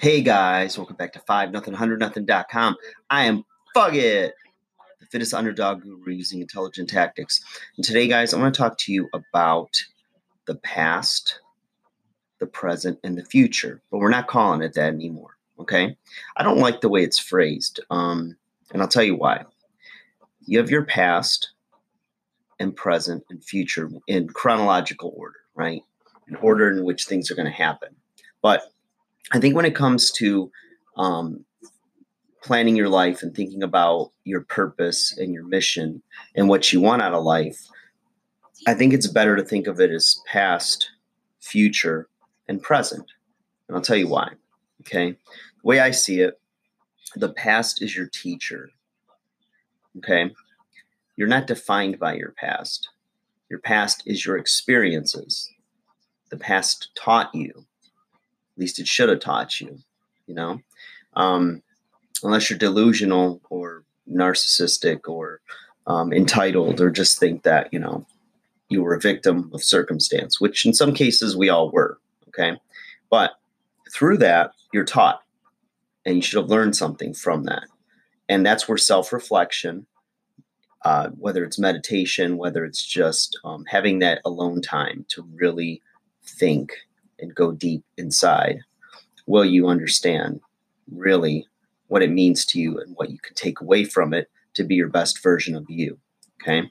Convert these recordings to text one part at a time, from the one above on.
Hey guys, welcome back to 5 nothing 100 nothing.com. I am Fugit, the fittest underdog guru using intelligent tactics. And today, guys, I want to talk to you about the past, the present, and the future. But we're not calling it that anymore. Okay? I don't like the way it's phrased. Um, and I'll tell you why. You have your past and present and future in chronological order, right? In order in which things are going to happen. But I think when it comes to um, planning your life and thinking about your purpose and your mission and what you want out of life, I think it's better to think of it as past, future, and present. And I'll tell you why. Okay. The way I see it, the past is your teacher. Okay. You're not defined by your past. Your past is your experiences. The past taught you least it should have taught you, you know? Um, unless you're delusional or narcissistic or um, entitled or just think that, you know, you were a victim of circumstance, which in some cases we all were. Okay. But through that, you're taught and you should have learned something from that. And that's where self reflection, uh, whether it's meditation, whether it's just um, having that alone time to really think and go deep inside, will you understand really what it means to you and what you can take away from it to be your best version of you. Okay.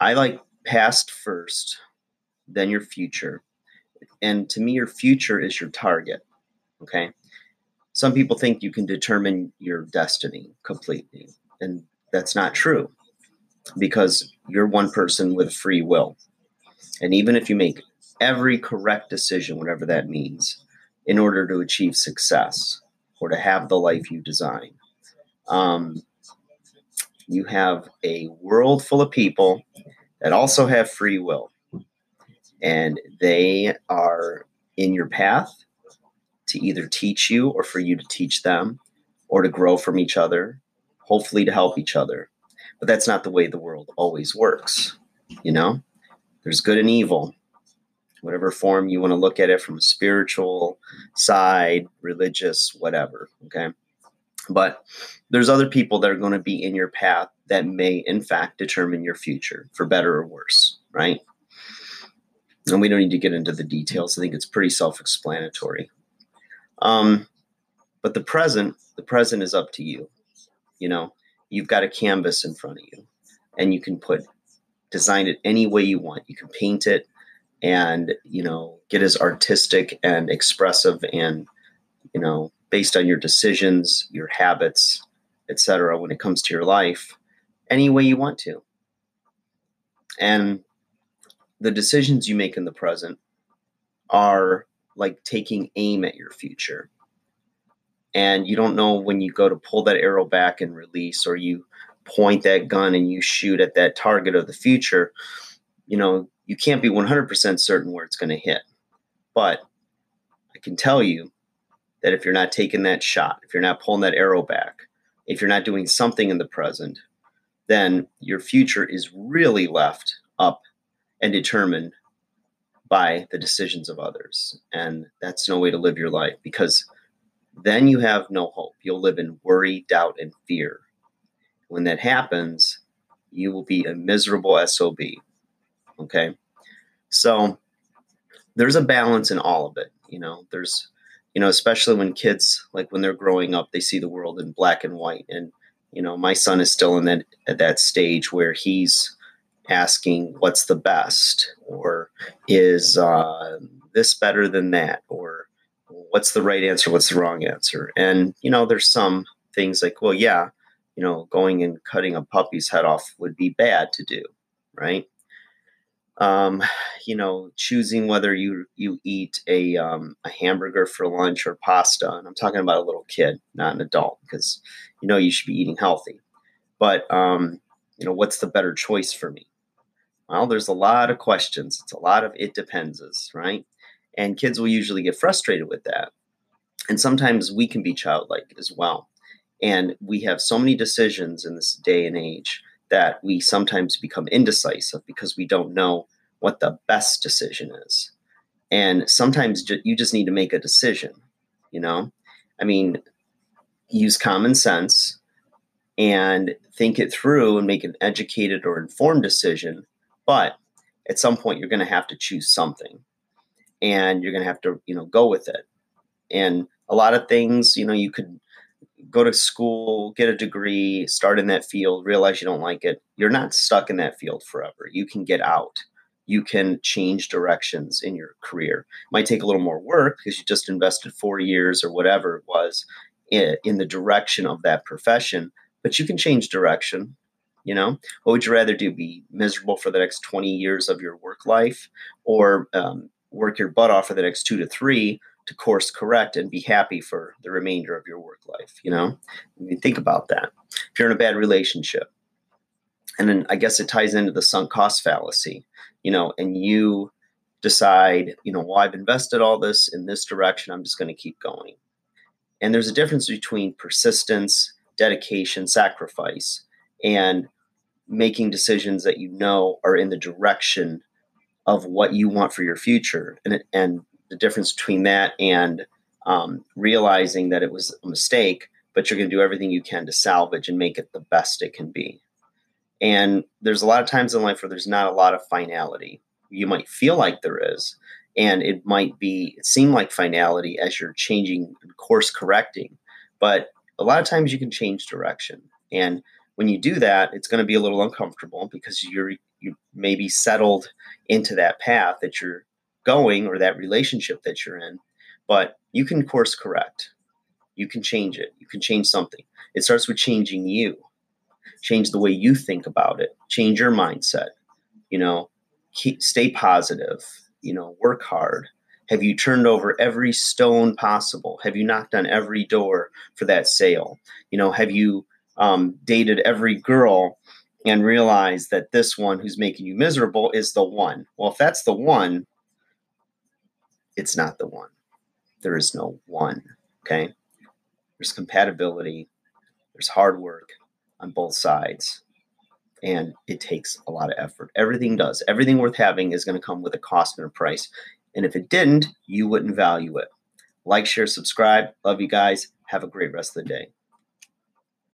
I like past first, then your future. And to me, your future is your target. Okay. Some people think you can determine your destiny completely. And that's not true because you're one person with free will. And even if you make every correct decision, whatever that means, in order to achieve success or to have the life you design. Um, you have a world full of people that also have free will, and they are in your path to either teach you or for you to teach them or to grow from each other, hopefully to help each other. But that's not the way the world always works. You know, there's good and evil, whatever form you want to look at it from a spiritual side, religious, whatever. Okay. But there's other people that are going to be in your path that may, in fact, determine your future for better or worse. Right. And we don't need to get into the details. I think it's pretty self explanatory. Um, but the present, the present is up to you. You know, you've got a canvas in front of you and you can put design it any way you want. You can paint it, and you know get as artistic and expressive and you know based on your decisions your habits etc when it comes to your life any way you want to. And the decisions you make in the present are like taking aim at your future. And you don't know when you go to pull that arrow back and release or you point that gun and you shoot at that target of the future you know you can't be 100% certain where it's going to hit. But I can tell you that if you're not taking that shot, if you're not pulling that arrow back, if you're not doing something in the present, then your future is really left up and determined by the decisions of others. And that's no way to live your life because then you have no hope. You'll live in worry, doubt, and fear. When that happens, you will be a miserable SOB. Okay. So there's a balance in all of it. You know, there's, you know, especially when kids, like when they're growing up, they see the world in black and white. And, you know, my son is still in that, at that stage where he's asking what's the best or is uh, this better than that or what's the right answer what's the wrong answer and you know there's some things like well yeah you know going and cutting a puppy's head off would be bad to do right um, you know, choosing whether you you eat a um, a hamburger for lunch or pasta. And I'm talking about a little kid, not an adult, because you know you should be eating healthy. But um, you know, what's the better choice for me? Well, there's a lot of questions. It's a lot of it dependes, right? And kids will usually get frustrated with that. And sometimes we can be childlike as well. And we have so many decisions in this day and age that we sometimes become indecisive because we don't know what the best decision is. And sometimes ju- you just need to make a decision. you know? I mean, use common sense and think it through and make an educated or informed decision. But at some point, you're going to have to choose something and you're going to have to, you know, go with it. And a lot of things, you know, you could go to school, get a degree, start in that field, realize you don't like it. You're not stuck in that field forever. You can get out. You can change directions in your career. It might take a little more work because you just invested four years or whatever it was in, in the direction of that profession, but you can change direction. You know, what would you rather do? Be miserable for the next 20 years of your work life or um, work your butt off for the next two to three to course correct and be happy for the remainder of your work life? You know, I mean, think about that. If you're in a bad relationship, and then I guess it ties into the sunk cost fallacy, you know, and you decide, you know, well, I've invested all this in this direction, I'm just going to keep going. And there's a difference between persistence, dedication, sacrifice, and making decisions that you know are in the direction of what you want for your future. And, and the difference between that and um, realizing that it was a mistake, but you're going to do everything you can to salvage and make it the best it can be. And there's a lot of times in life where there's not a lot of finality. You might feel like there is, and it might be it seem like finality as you're changing course correcting, but a lot of times you can change direction. And when you do that, it's going to be a little uncomfortable because you're you maybe settled into that path that you're going or that relationship that you're in, but you can course correct. You can change it. You can change something. It starts with changing you. Change the way you think about it. Change your mindset. You know, keep, stay positive. You know, work hard. Have you turned over every stone possible? Have you knocked on every door for that sale? You know, have you um, dated every girl and realized that this one who's making you miserable is the one? Well, if that's the one, it's not the one. There is no one. Okay. There's compatibility, there's hard work on both sides, and it takes a lot of effort. Everything does. Everything worth having is going to come with a cost and a price. And if it didn't, you wouldn't value it. Like, share, subscribe. Love you guys. Have a great rest of the day.